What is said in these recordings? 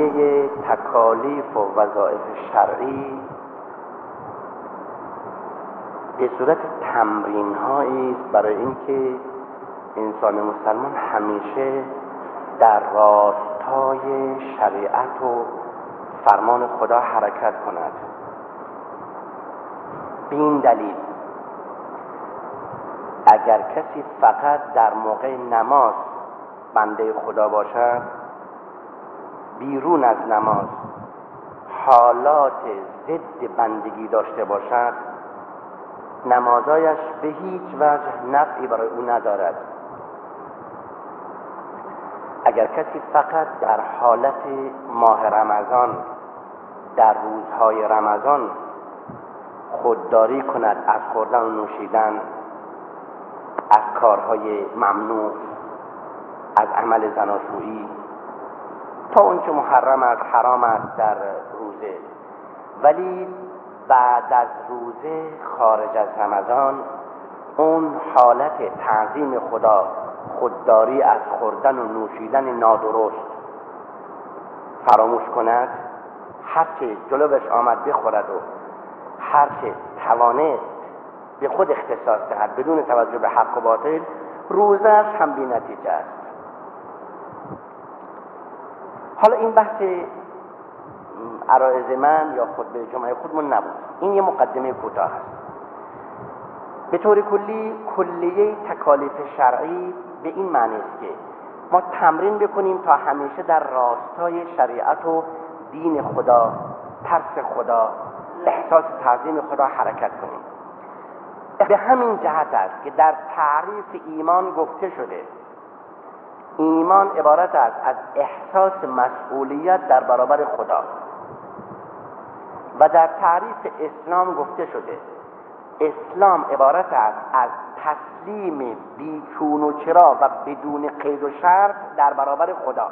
مجموعه تکالیف و وظایف شرعی به صورت تمرین است برای اینکه انسان مسلمان همیشه در راستای شریعت و فرمان خدا حرکت کند. به این دلیل اگر کسی فقط در موقع نماز بنده خدا باشد بیرون از نماز. حالات ضد بندگی داشته باشد نمازایش به هیچ وجه نفعی برای او ندارد. اگر کسی فقط در حالت ماه رمضان در روزهای رمضان خودداری کند از خوردن و نوشیدن از کارهای ممنوع از عمل زناشویی تا اونچه محرم است حرام است در روزه. ولی بعد از روزه خارج از رمضان اون حالت تعظیم خدا خودداری از خوردن و نوشیدن نادرست. فراموش کند هرچه جلوش آمد بخورد و هرچه توانست به خود اختصاص دهد بدون توجه به حق و باطل روزش هم بی نتیجه است. حالا این بحث عرائز من یا خطبه جمعه خودمون نبود. این یه مقدمه کوتاه است به طور کلی کلیه تکالیف شرعی به این معنی است که ما تمرین بکنیم تا همیشه در راستای شریعت و دین خدا ترس خدا احساس تعظیم خدا حرکت کنیم. به همین جهت است که در تعریف ایمان گفته شده ایمان عبارت است از احساس مسئولیت در برابر خدا. و در تعریف اسلام گفته شده اسلام عبارت است از تسلیم بیچون و چرا و بدون قید و شرط در برابر خدا.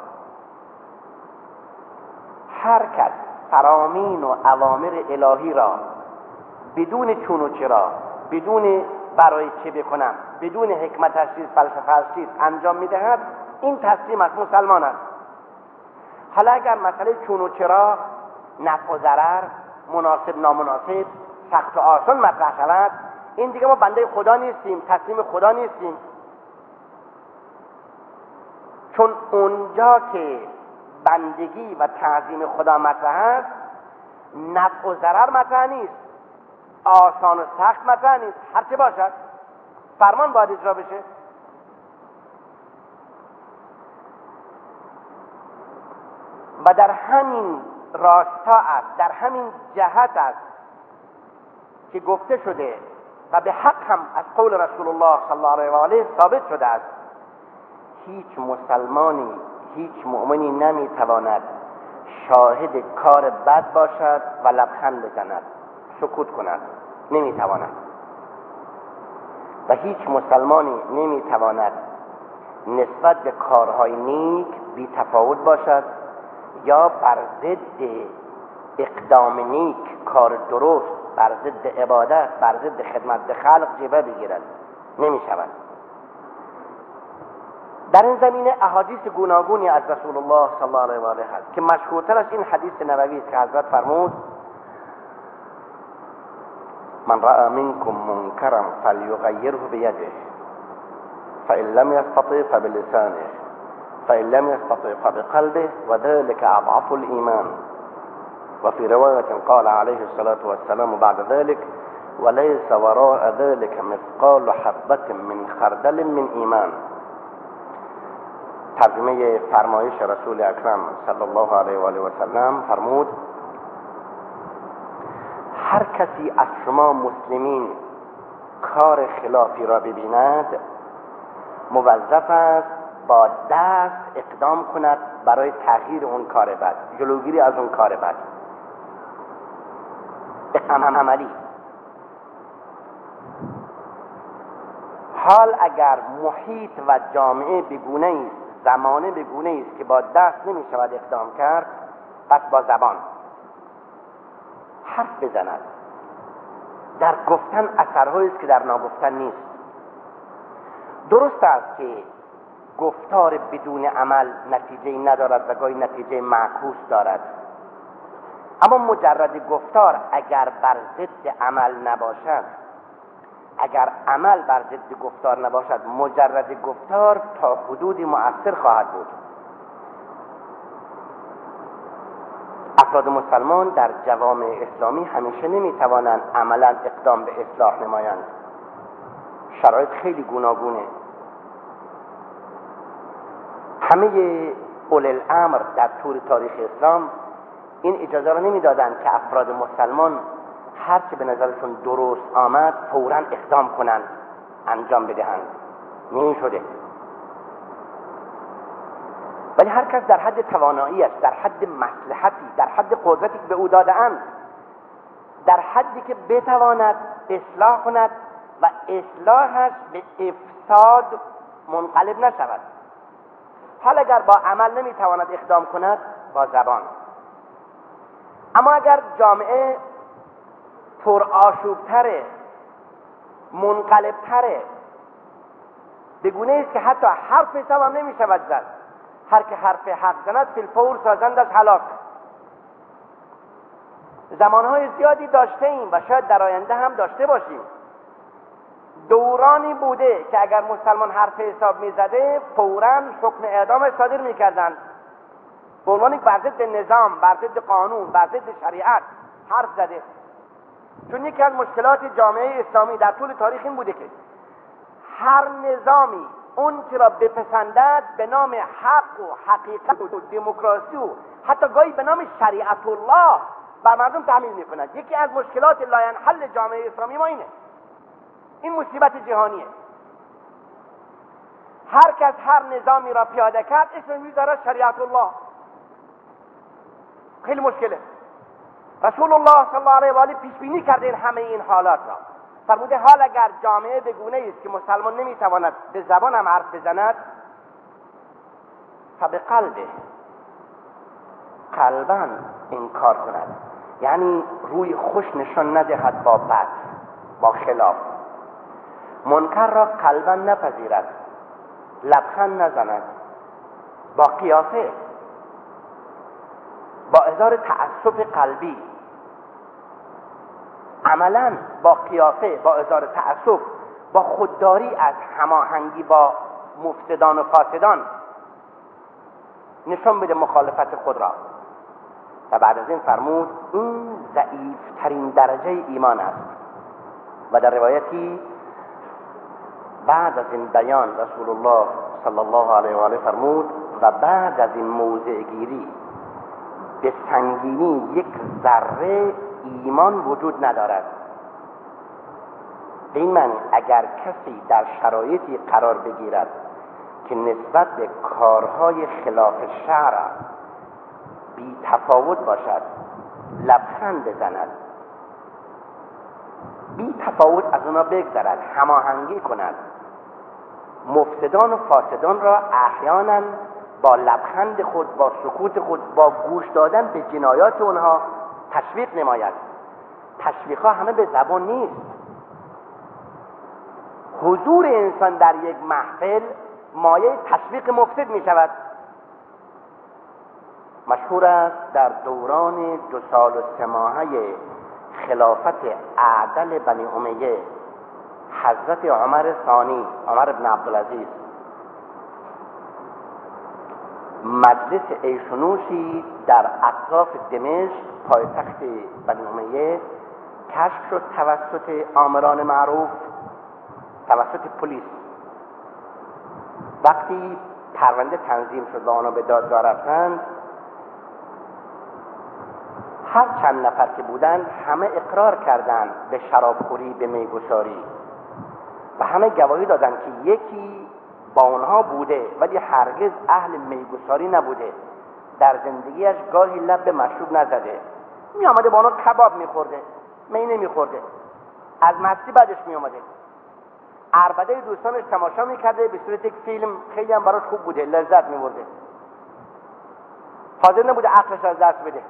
هر کس فرامین و اوامر الهی را بدون چون و چرا بدون برای چه بکنم بدون حکمت چیز فلسفه انجام می‌دهد این تسلیم از مسلمان است. حالا اگر مسئله چون و چرا نفع و ضرر مناسب نامناسب سخت و آسان مطرح شود این دیگه ما بنده خدا نیستیم تسلیم خدا نیستیم. چون اونجا که بندگی و تعظیم خدا مطرح است نفع و ضرر مطرح نیست آسان و سخت مطرح نیست. هرچه باشد فرمان باید اجرا بشه. و در همین راستا است در همین جهت است که گفته شده و به حق هم از قول رسول الله صلی الله علیه و آله ثابت شده است. هیچ مسلمانی هیچ مؤمنی نمی‌تواند شاهد کار بد باشد و لبخند بزند سکوت کند نمی‌تواند. و هیچ مسلمانی نمی‌تواند نسبت به کارهای نیک بی تفاوت باشد یا بر ضد اقدام نیک کار درست بر ضد عبادت بر ضد خدمت خلق جبه بگیرد. نمی شود در این زمینه احادیث گوناگونی از رسول الله صلی الله علیه و آله هست که مشهورترش این حدیث نبوی است که حضرت فرمود من رأى منكم منكرا فليغيره بيده فإن لم يستطع فبلسانه. فإن لم يستطع فبقلبه وذلك أضعف الإيمان. وفي رواية قال عليه الصلاة والسلام بعد ذلك وليس وراء ذلك مثقال حبة من خردل من إيمان. ترجمة فرمایش رسول اکرم صلی الله علیه و آله و سلم فرمود هر کسی از شما مسلمین کار خلافی را ببیند موظف است با دست اقدام کند برای تغییر اون کار بد جلوگیری از اون کار بد. هم عملی. حال اگر محیط و جامعه بگونه است زمانه بگونه است که با دست نمی شود اقدام کرد پس با زبان حرف بزند. در گفتن اثرهایی است که در ناگفتن نیست. درست است که گفتار بدون عمل نتیجه ندارد و گاهی نتیجه معکوس دارد. اما مجرد گفتار اگر بر ضد عمل نباشد اگر عمل بر ضد گفتار نباشد مجرد گفتار تا حدودی مؤثر خواهد بود. افراد مسلمان در جوامع اسلامی همیشه نمی‌توانند عملا اقدام به اصلاح نمایند. شرایط خیلی گوناگونه. همه اول الامر در طور تاریخ اسلام این اجازه را نمی‌دادند که افراد مسلمان هر چه به نظرشون درست آمد فورا اقدام کنند انجام بدهند. نمی شده. ولی هر کس در حد تواناییش در حد مصلحتی در حد قدرتی به او دادهاند در حدی که بتواند اصلاح کند و اصلاحش به افساد منقلب نشود. حال اگر با عمل نمی‌تواند اقدام کند با زبان. اما اگر جامعه پر آشوبتره منقلبتره به گونه است که حتی حرف حساب هم نمی شود زد. هر که حرف حق زند فی الفور سازند از حلاک زمانهای زیادی داشته ایم و شاید در آینده هم داشته باشیم. دورانی بوده که اگر مسلمان حرف حساب می‌زده فورا حکم اعدام صادر می‌کردند به عنوان بر ضد نظام بر ضد قانون بر ضد شریعت حرف زده. چون یکی از مشکلات جامعه اسلامی در طول تاریخ این بوده که هر نظامی اون که را بپسندد به نام حق و حقیقت و دموکراسی و حتی گاهی به نام شریعت الله بر مردم تحمیل می کند یکی از مشکلات لاینحل جامعه اسلامی ما اینه. این مصیبت جهانیه. هر کس هر نظامی را پیاده کرد اسم می‌ذاره شریعت الله خیلی مشکله. رسول الله صلی الله علیه و آله پیش بینی کرده همه این حالات را. فرموده حال اگر جامعه به گونه است که مسلمان نمی‌تواند به زبان هم حرف بزند به قلبه قلبا انکار کند. یعنی روی خوش نشان ندهد با بد با خلاف. منکر را قلبا نپذیرد. لبخند نزند. با قیافه. با اظهار تعصف قلبی. عملا با قیافه با اظهار تعصف با خودداری از هماهنگی با مفسدان و فاسدان نشان بده مخالفت خود را. و بعد از این فرمود این ضعیفترین درجه ایمان است. و در روایتی بعد از این بیان رسول الله صلی الله علیه و آله فرمود و بعد از این موضع گیری به سنگینی یک ذره ایمان وجود ندارد. به این معنی اگر کسی در شرایطی قرار بگیرد که نسبت به کارهای خلاف شرع بی تفاوت باشد لبخند بزند بی تفاوت از اونا بگذرد هماهنگی کند. مفسدان و فاسدان را احیانا با لبخند خود با سکوت خود با گوش دادن به جنایات اونها تشویق نماید. تشویق ها همه به زبان نیست. حضور انسان در یک محفل مایه تشویق مفسد می شود. مشهور است در دوران دو سال و سه خلافت اعدل بنی امیه حضرت عمر ثانی عمر بن عبدالعزیز. مجلس ایشونوشی در اطراف دمشق پایتخت بنی امیه کشف شد توسط آمران معروف توسط پلیس. وقتی پرونده تنظیم شد و آنها به دادگاه رفتند هر چند نفر که بودند همه اقرار کردند به شرابخوری به میگساری. و همه گواهی دادند که یکی با اونها بوده ولی هرگز اهل میگساری نبوده. در زندگیش گاهی لب به مشروب نزده. می آمده با اونها کباب میخورده می نمیخورده از مستی بعدش می آمده عربده دوستانش تماشا می‌کرده به صورت یک فیلم. خیلی هم براش خوب بوده لذت میبرده. حاضر نبوده عقلش از دست بده.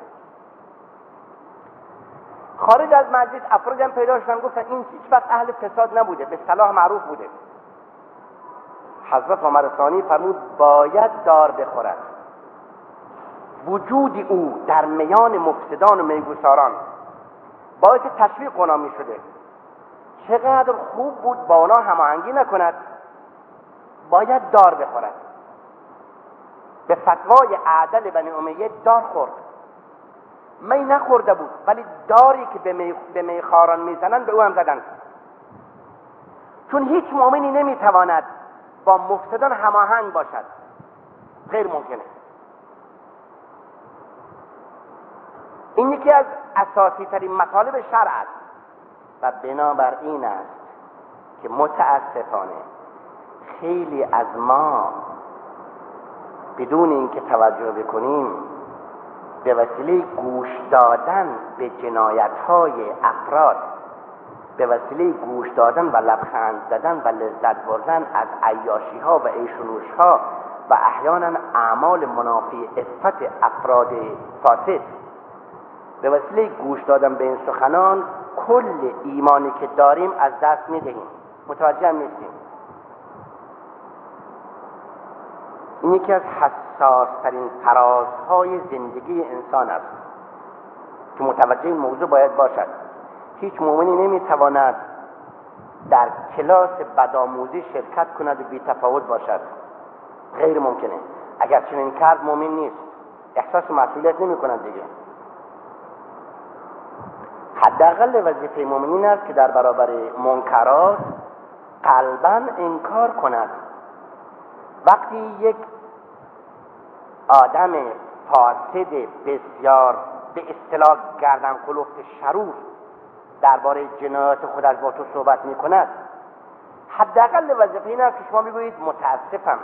خارج از مجلس افرادی هم پیدا شدن گفتن این هیچ وقت اهل فساد نبوده به صلاح معروف بوده. حضرت عمر ثانی فرمود باید دار بخورد. وجود او در میان مفسدان و میگوساران باعث تشویق اونا می شده. چقدر خوب بود با اونا هماهنگی نکند. باید دار بخورد. به فتوای عدل بنی امیه دار خورد. می نخورده بود ولی داری که به, می به میخاران می‌زنند به او هم زدند. چون هیچ مؤمنی نمی‌تواند با مفسدان هماهنگ باشد. غیر ممکنه. این یکی از اساسی ترین مطالب شرع است و بنابر این است که متاسفانه خیلی از ما بدون اینکه توجه بکنیم به وسیله گوش دادن به جنایت های افراد به وسیله گوش دادن و لبخند زدن و لذت بردن از عیاشی ها و ایشونوش ها و احیانا اعمال منافی افت افراد فاسد. به وسیله گوش دادن به این سخنان کل ایمانی که داریم از دست می‌دهیم. متوجه نیستیم. این یکی از حساس ترین فرازهای زندگی انسان است که متوجه موضوع باید باشد. هیچ مؤمنی نمی‌تواند در کلاس بدآموزی شرکت کند و بی تفاوت باشد. غیر ممکنه. اگر چنین کرد مؤمن نیست. احساس مسئولیت نمی کند دیگه. حداقل وظیفه مؤمنین است که در برابر منکرات قلبا انکار کند. وقتی یک آدم فاسد بسیار به اصطلاح گردن کلفت شرور درباره جنایات خودش با تو صحبت می کند حداقل وظیفه این است که شما بگویید متاسفم.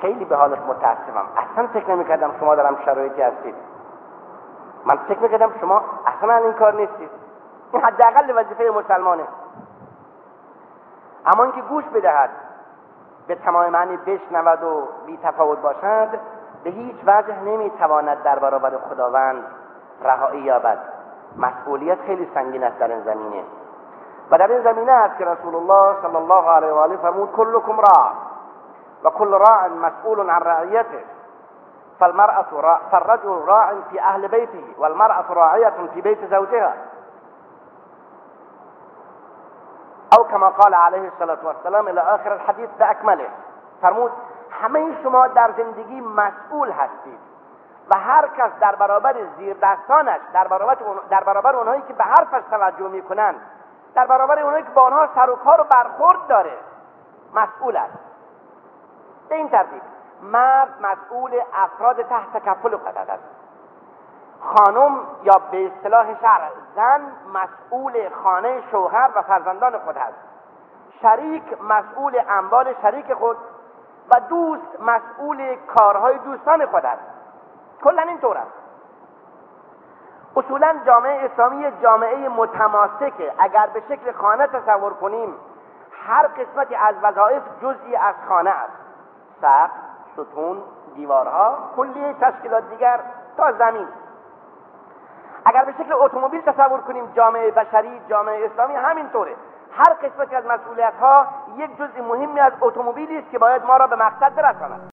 خیلی به حالت متاسفم. اصلا فکر نمی کردم شما دارم شرایطی هستید. من فکر می کردم شما اصلا این کار نیستید. این حداقل وظیفه مسلمانه. اما اینکه گوش بدهد به تمام معنی بشنود و بی تفاوت باشد به هیچ وجه نمی‌تواند در برابر خداوند رهایی یابد. مسئولیت خیلی سنگین است در این زمینه. و در این زمینه است که رسول الله صلی الله علیه و آله فرمود کلکم راع و کل راع مسئول عن رعیته فالمرأة راع فالرجل راع في أهل بيته والمرأة راعية في بيت زوجها. او کما قال علیه السلام الى آخر الحدیث به فرمود همه شما در زندگی مسئول هستید و هر کس در برابر زیر دستانش در برابر, در برابر اونهایی که به حرفش توجه می‌کنند در برابر اونهایی که با آنها سر و کار و برخورد داره مسئول است. به این ترتیب مرد مسئول افراد تحت کفل خود است. خانم یا به اصطلاح شرع زن مسئول خانه شوهر و فرزندان خود است شریک مسئول اموال شریک خود و دوست مسئول کارهای دوستان خود است کلا اینطور است. اصولا جامعه اسلامی جامعه متماسکه اگر به شکل خانه تصور کنیم هر قسمتی از وظایف جزئی از خانه است. سقف ستون دیوارها کلیه تشکیلات دیگر تا زمین. اگر به شکل اتومبیل تصور کنیم جامعه بشری جامعه اسلامی همینطوره. هر قسمتی از مسئولیت ها یک جزء مهمی از اتومبیلی است که باید ما را به مقصد برساند.